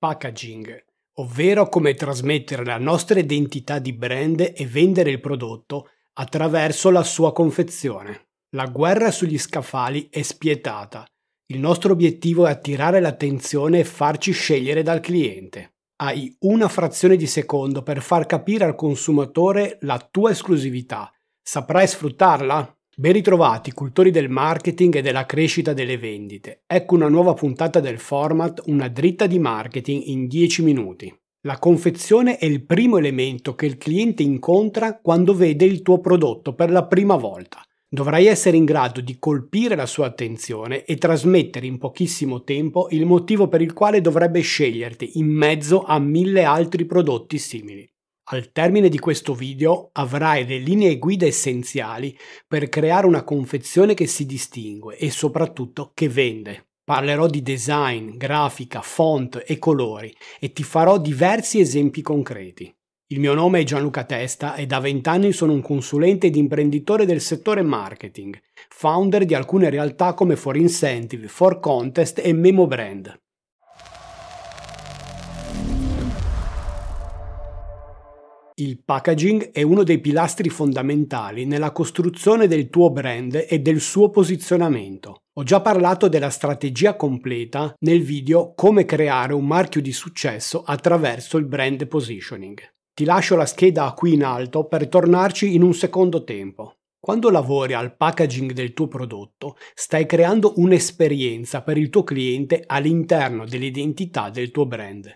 packaging, ovvero come trasmettere la nostra identità di brand e vendere il prodotto attraverso la sua confezione. La guerra sugli scaffali è spietata. Il nostro obiettivo è attirare l'attenzione e farci scegliere dal cliente. Hai una frazione di secondo per far capire al consumatore la tua esclusività. Saprai sfruttarla? Ben ritrovati, cultori del marketing e della crescita delle vendite. Ecco una nuova puntata del format Una dritta di marketing in 10 minuti. La confezione è il primo elemento che il cliente incontra quando vede il tuo prodotto per la prima volta. Dovrai essere in grado di colpire la sua attenzione e trasmettere in pochissimo tempo il motivo per il quale dovrebbe sceglierti in mezzo a mille altri prodotti simili. Al termine di questo video avrai le linee guida essenziali per creare una confezione che si distingue e soprattutto che vende. Parlerò di design, grafica, font e colori e ti farò diversi esempi concreti. Il mio nome è Gianluca Testa e da vent'anni sono un consulente ed imprenditore del settore marketing, founder di alcune realtà come For Incentive, For Contest e Memo Brand. Il packaging è uno dei pilastri fondamentali nella costruzione del tuo brand e del suo posizionamento. Ho già parlato della strategia completa nel video Come creare un marchio di successo attraverso il brand positioning. Ti lascio la scheda qui in alto per tornarci in un secondo tempo. Quando lavori al packaging del tuo prodotto, stai creando un'esperienza per il tuo cliente all'interno dell'identità del tuo brand.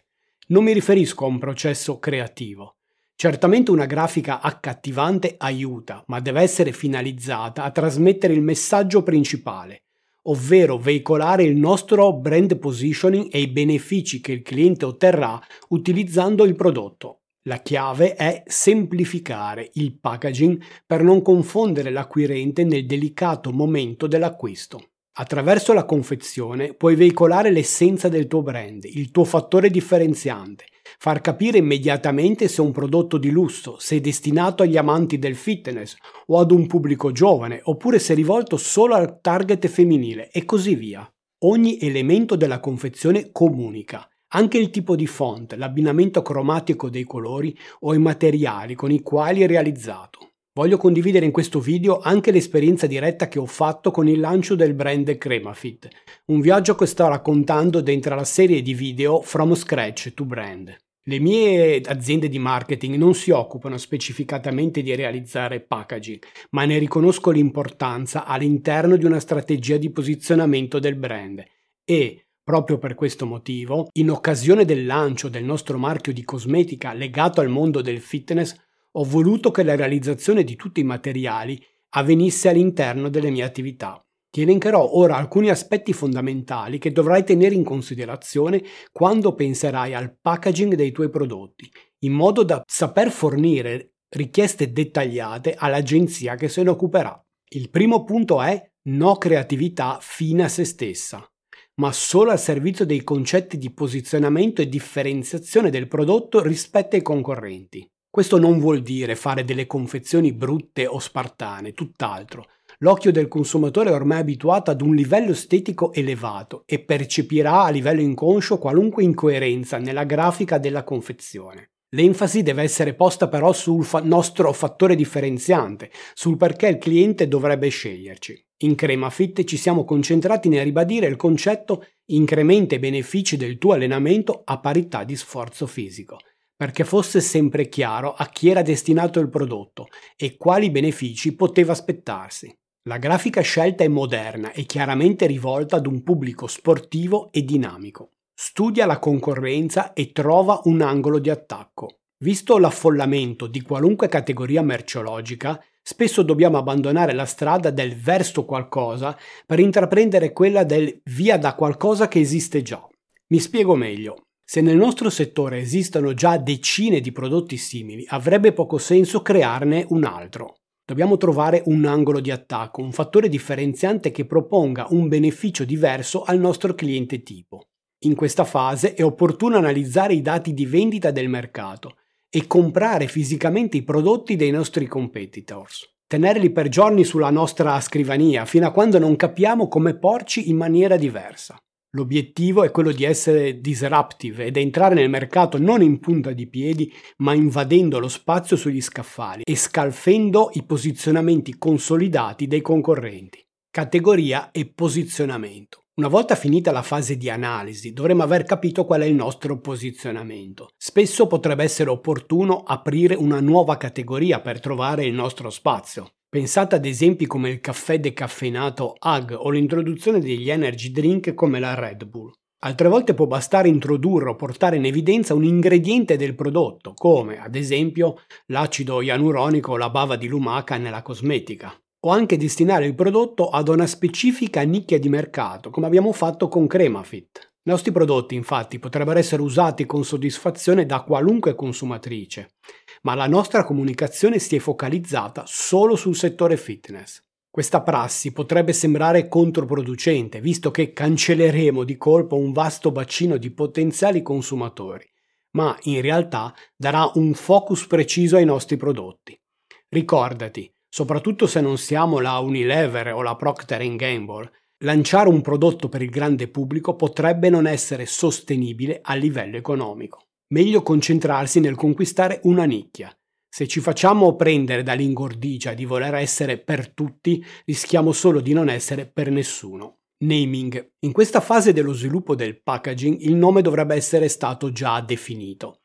Non mi riferisco a un processo creativo Certamente una grafica accattivante aiuta, ma deve essere finalizzata a trasmettere il messaggio principale, ovvero veicolare il nostro brand positioning e i benefici che il cliente otterrà utilizzando il prodotto. La chiave è semplificare il packaging per non confondere l'acquirente nel delicato momento dell'acquisto. Attraverso la confezione puoi veicolare l'essenza del tuo brand, il tuo fattore differenziante, far capire immediatamente se un prodotto di lusso, se destinato agli amanti del fitness o ad un pubblico giovane, oppure se rivolto solo al target femminile e così via. Ogni elemento della confezione comunica. Anche il tipo di font, l'abbinamento cromatico dei colori o i materiali con i quali è realizzato. Voglio condividere in questo video anche l'esperienza diretta che ho fatto con il lancio del brand Cremafit, un viaggio che sto raccontando dentro la serie di video From Scratch to Brand. Le mie aziende di marketing non si occupano specificatamente di realizzare packaging, ma ne riconosco l'importanza all'interno di una strategia di posizionamento del brand e, proprio per questo motivo, in occasione del lancio del nostro marchio di cosmetica legato al mondo del fitness, ho voluto che la realizzazione di tutti i materiali avvenisse all'interno delle mie attività. Ti elencherò ora alcuni aspetti fondamentali che dovrai tenere in considerazione quando penserai al packaging dei tuoi prodotti, in modo da saper fornire richieste dettagliate all'agenzia che se ne occuperà. Il primo punto è no creatività fine a se stessa, ma solo al servizio dei concetti di posizionamento e differenziazione del prodotto rispetto ai concorrenti. Questo non vuol dire fare delle confezioni brutte o spartane, tutt'altro, L'occhio del consumatore è ormai abituato ad un livello estetico elevato e percepirà a livello inconscio qualunque incoerenza nella grafica della confezione. L'enfasi deve essere posta però sul fa- nostro fattore differenziante, sul perché il cliente dovrebbe sceglierci. In CremaFit ci siamo concentrati nel ribadire il concetto incrementa i benefici del tuo allenamento a parità di sforzo fisico, perché fosse sempre chiaro a chi era destinato il prodotto e quali benefici poteva aspettarsi. La grafica scelta è moderna e chiaramente rivolta ad un pubblico sportivo e dinamico. Studia la concorrenza e trova un angolo di attacco. Visto l'affollamento di qualunque categoria merceologica, spesso dobbiamo abbandonare la strada del verso qualcosa per intraprendere quella del via da qualcosa che esiste già. Mi spiego meglio. Se nel nostro settore esistono già decine di prodotti simili, avrebbe poco senso crearne un altro. Dobbiamo trovare un angolo di attacco, un fattore differenziante che proponga un beneficio diverso al nostro cliente tipo. In questa fase è opportuno analizzare i dati di vendita del mercato e comprare fisicamente i prodotti dei nostri competitors. Tenerli per giorni sulla nostra scrivania fino a quando non capiamo come porci in maniera diversa. L'obiettivo è quello di essere disruptive ed entrare nel mercato non in punta di piedi, ma invadendo lo spazio sugli scaffali e scalfendo i posizionamenti consolidati dei concorrenti. Categoria e posizionamento. Una volta finita la fase di analisi, dovremo aver capito qual è il nostro posizionamento. Spesso potrebbe essere opportuno aprire una nuova categoria per trovare il nostro spazio. Pensate ad esempi come il caffè decaffeinato HUG o l'introduzione degli energy drink come la Red Bull. Altre volte può bastare introdurre o portare in evidenza un ingrediente del prodotto, come ad esempio l'acido ianuronico o la bava di lumaca nella cosmetica. O anche destinare il prodotto ad una specifica nicchia di mercato, come abbiamo fatto con Cremafit. I nostri prodotti infatti potrebbero essere usati con soddisfazione da qualunque consumatrice, ma la nostra comunicazione si è focalizzata solo sul settore fitness. Questa prassi potrebbe sembrare controproducente, visto che cancelleremo di colpo un vasto bacino di potenziali consumatori, ma in realtà darà un focus preciso ai nostri prodotti. Ricordati, soprattutto se non siamo la Unilever o la Procter Gamble, lanciare un prodotto per il grande pubblico potrebbe non essere sostenibile a livello economico. Meglio concentrarsi nel conquistare una nicchia. Se ci facciamo prendere dall'ingordigia di voler essere per tutti, rischiamo solo di non essere per nessuno. Naming. In questa fase dello sviluppo del packaging il nome dovrebbe essere stato già definito.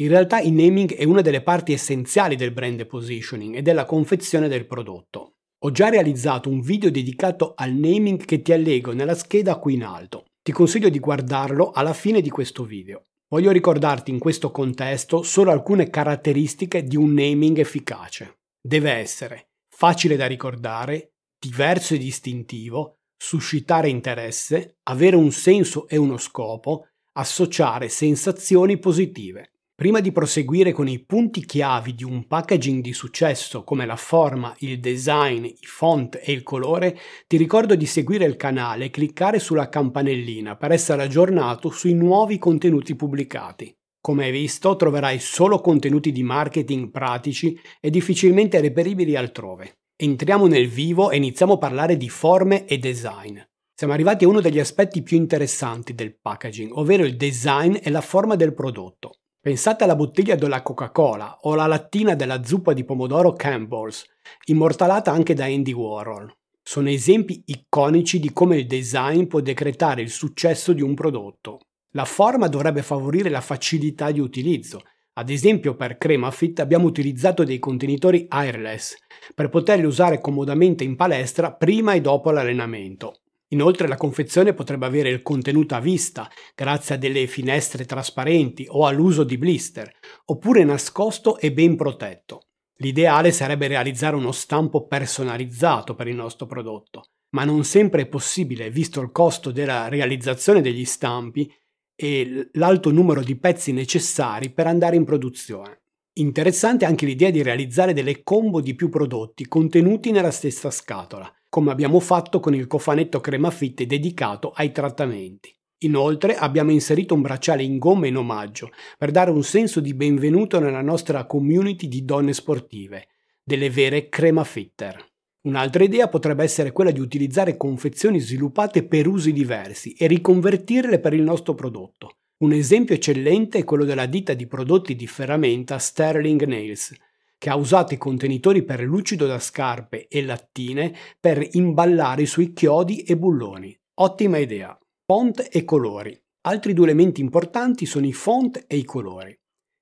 In realtà il naming è una delle parti essenziali del brand positioning e della confezione del prodotto. Ho già realizzato un video dedicato al naming che ti allego nella scheda qui in alto. Ti consiglio di guardarlo alla fine di questo video. Voglio ricordarti in questo contesto solo alcune caratteristiche di un naming efficace. Deve essere facile da ricordare, diverso e distintivo, suscitare interesse, avere un senso e uno scopo, associare sensazioni positive. Prima di proseguire con i punti chiavi di un packaging di successo come la forma, il design, i font e il colore, ti ricordo di seguire il canale e cliccare sulla campanellina per essere aggiornato sui nuovi contenuti pubblicati. Come hai visto, troverai solo contenuti di marketing pratici e difficilmente reperibili altrove. Entriamo nel vivo e iniziamo a parlare di forme e design. Siamo arrivati a uno degli aspetti più interessanti del packaging, ovvero il design e la forma del prodotto. Pensate alla bottiglia della Coca-Cola o alla lattina della zuppa di pomodoro Campbell's, immortalata anche da Andy Warhol. Sono esempi iconici di come il design può decretare il successo di un prodotto. La forma dovrebbe favorire la facilità di utilizzo. Ad esempio per Cremafit abbiamo utilizzato dei contenitori airless per poterli usare comodamente in palestra prima e dopo l'allenamento. Inoltre la confezione potrebbe avere il contenuto a vista grazie a delle finestre trasparenti o all'uso di blister, oppure nascosto e ben protetto. L'ideale sarebbe realizzare uno stampo personalizzato per il nostro prodotto, ma non sempre è possibile visto il costo della realizzazione degli stampi e l'alto numero di pezzi necessari per andare in produzione. Interessante anche l'idea di realizzare delle combo di più prodotti contenuti nella stessa scatola, come abbiamo fatto con il cofanetto crema fitte dedicato ai trattamenti. Inoltre abbiamo inserito un bracciale in gomma in omaggio per dare un senso di benvenuto nella nostra community di donne sportive, delle vere crema fitter. Un'altra idea potrebbe essere quella di utilizzare confezioni sviluppate per usi diversi e riconvertirle per il nostro prodotto. Un esempio eccellente è quello della ditta di prodotti di ferramenta Sterling Nails, che ha usato i contenitori per lucido da scarpe e lattine per imballare i suoi chiodi e bulloni. Ottima idea. Font e colori. Altri due elementi importanti sono i font e i colori.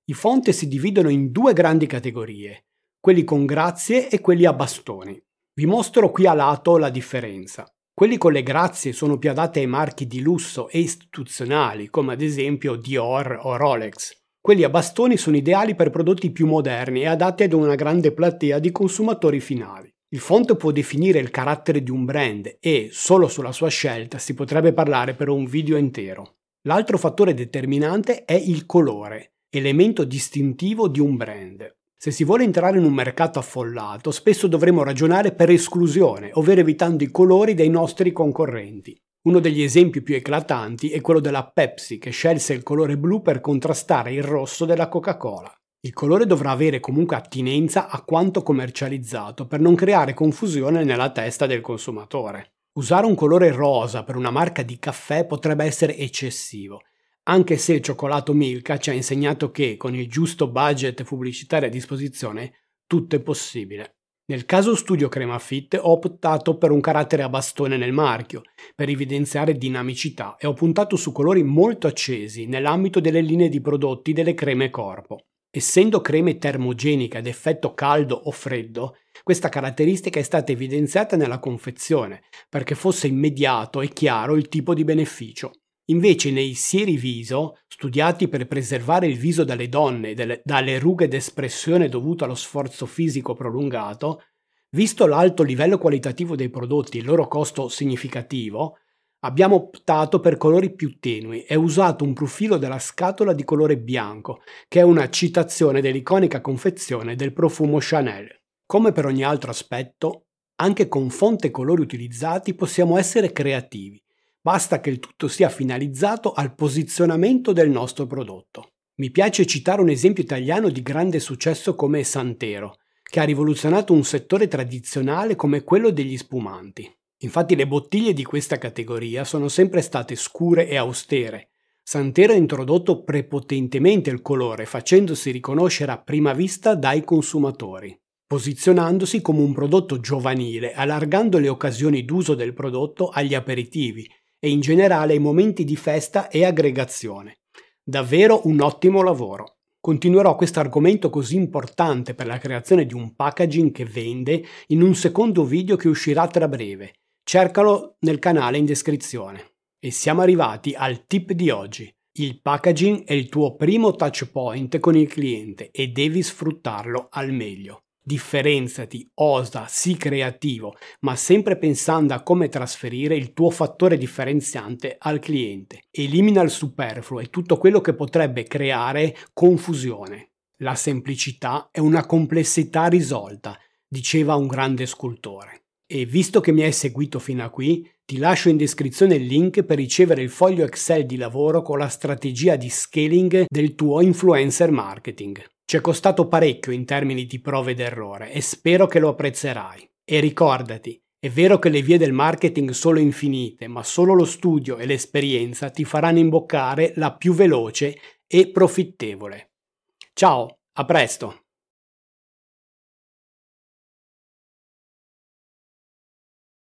I font si dividono in due grandi categorie, quelli con grazie e quelli a bastoni. Vi mostro qui a lato la differenza. Quelli con le grazie sono più adatti ai marchi di lusso e istituzionali, come ad esempio Dior o Rolex. Quelli a bastoni sono ideali per prodotti più moderni e adatti ad una grande platea di consumatori finali. Il font può definire il carattere di un brand e, solo sulla sua scelta, si potrebbe parlare per un video intero. L'altro fattore determinante è il colore, elemento distintivo di un brand. Se si vuole entrare in un mercato affollato, spesso dovremo ragionare per esclusione, ovvero evitando i colori dei nostri concorrenti. Uno degli esempi più eclatanti è quello della Pepsi che scelse il colore blu per contrastare il rosso della Coca-Cola. Il colore dovrà avere comunque attinenza a quanto commercializzato per non creare confusione nella testa del consumatore. Usare un colore rosa per una marca di caffè potrebbe essere eccessivo, anche se il cioccolato Milka ci ha insegnato che con il giusto budget pubblicitario a disposizione tutto è possibile. Nel caso Studio Crema Fit ho optato per un carattere a bastone nel marchio, per evidenziare dinamicità e ho puntato su colori molto accesi nell'ambito delle linee di prodotti delle creme corpo. Essendo creme termogeniche ad effetto caldo o freddo, questa caratteristica è stata evidenziata nella confezione perché fosse immediato e chiaro il tipo di beneficio. Invece nei sieri viso, studiati per preservare il viso dalle donne delle, dalle rughe d'espressione dovute allo sforzo fisico prolungato, visto l'alto livello qualitativo dei prodotti e il loro costo significativo, abbiamo optato per colori più tenui e usato un profilo della scatola di colore bianco, che è una citazione dell'iconica confezione del profumo Chanel. Come per ogni altro aspetto, anche con fonte e colori utilizzati possiamo essere creativi Basta che il tutto sia finalizzato al posizionamento del nostro prodotto. Mi piace citare un esempio italiano di grande successo come Santero, che ha rivoluzionato un settore tradizionale come quello degli spumanti. Infatti le bottiglie di questa categoria sono sempre state scure e austere. Santero ha introdotto prepotentemente il colore, facendosi riconoscere a prima vista dai consumatori, posizionandosi come un prodotto giovanile, allargando le occasioni d'uso del prodotto agli aperitivi e in generale ai momenti di festa e aggregazione. Davvero un ottimo lavoro. Continuerò questo argomento così importante per la creazione di un packaging che vende in un secondo video che uscirà tra breve. Cercalo nel canale in descrizione. E siamo arrivati al tip di oggi. Il packaging è il tuo primo touch point con il cliente e devi sfruttarlo al meglio differenziati, osa, sii creativo, ma sempre pensando a come trasferire il tuo fattore differenziante al cliente. Elimina il superfluo e tutto quello che potrebbe creare confusione. La semplicità è una complessità risolta, diceva un grande scultore. E visto che mi hai seguito fino a qui, ti lascio in descrizione il link per ricevere il foglio Excel di lavoro con la strategia di scaling del tuo influencer marketing. Ci è costato parecchio in termini di prove d'errore e spero che lo apprezzerai. E ricordati, è vero che le vie del marketing sono infinite, ma solo lo studio e l'esperienza ti faranno imboccare la più veloce e profittevole. Ciao, a presto!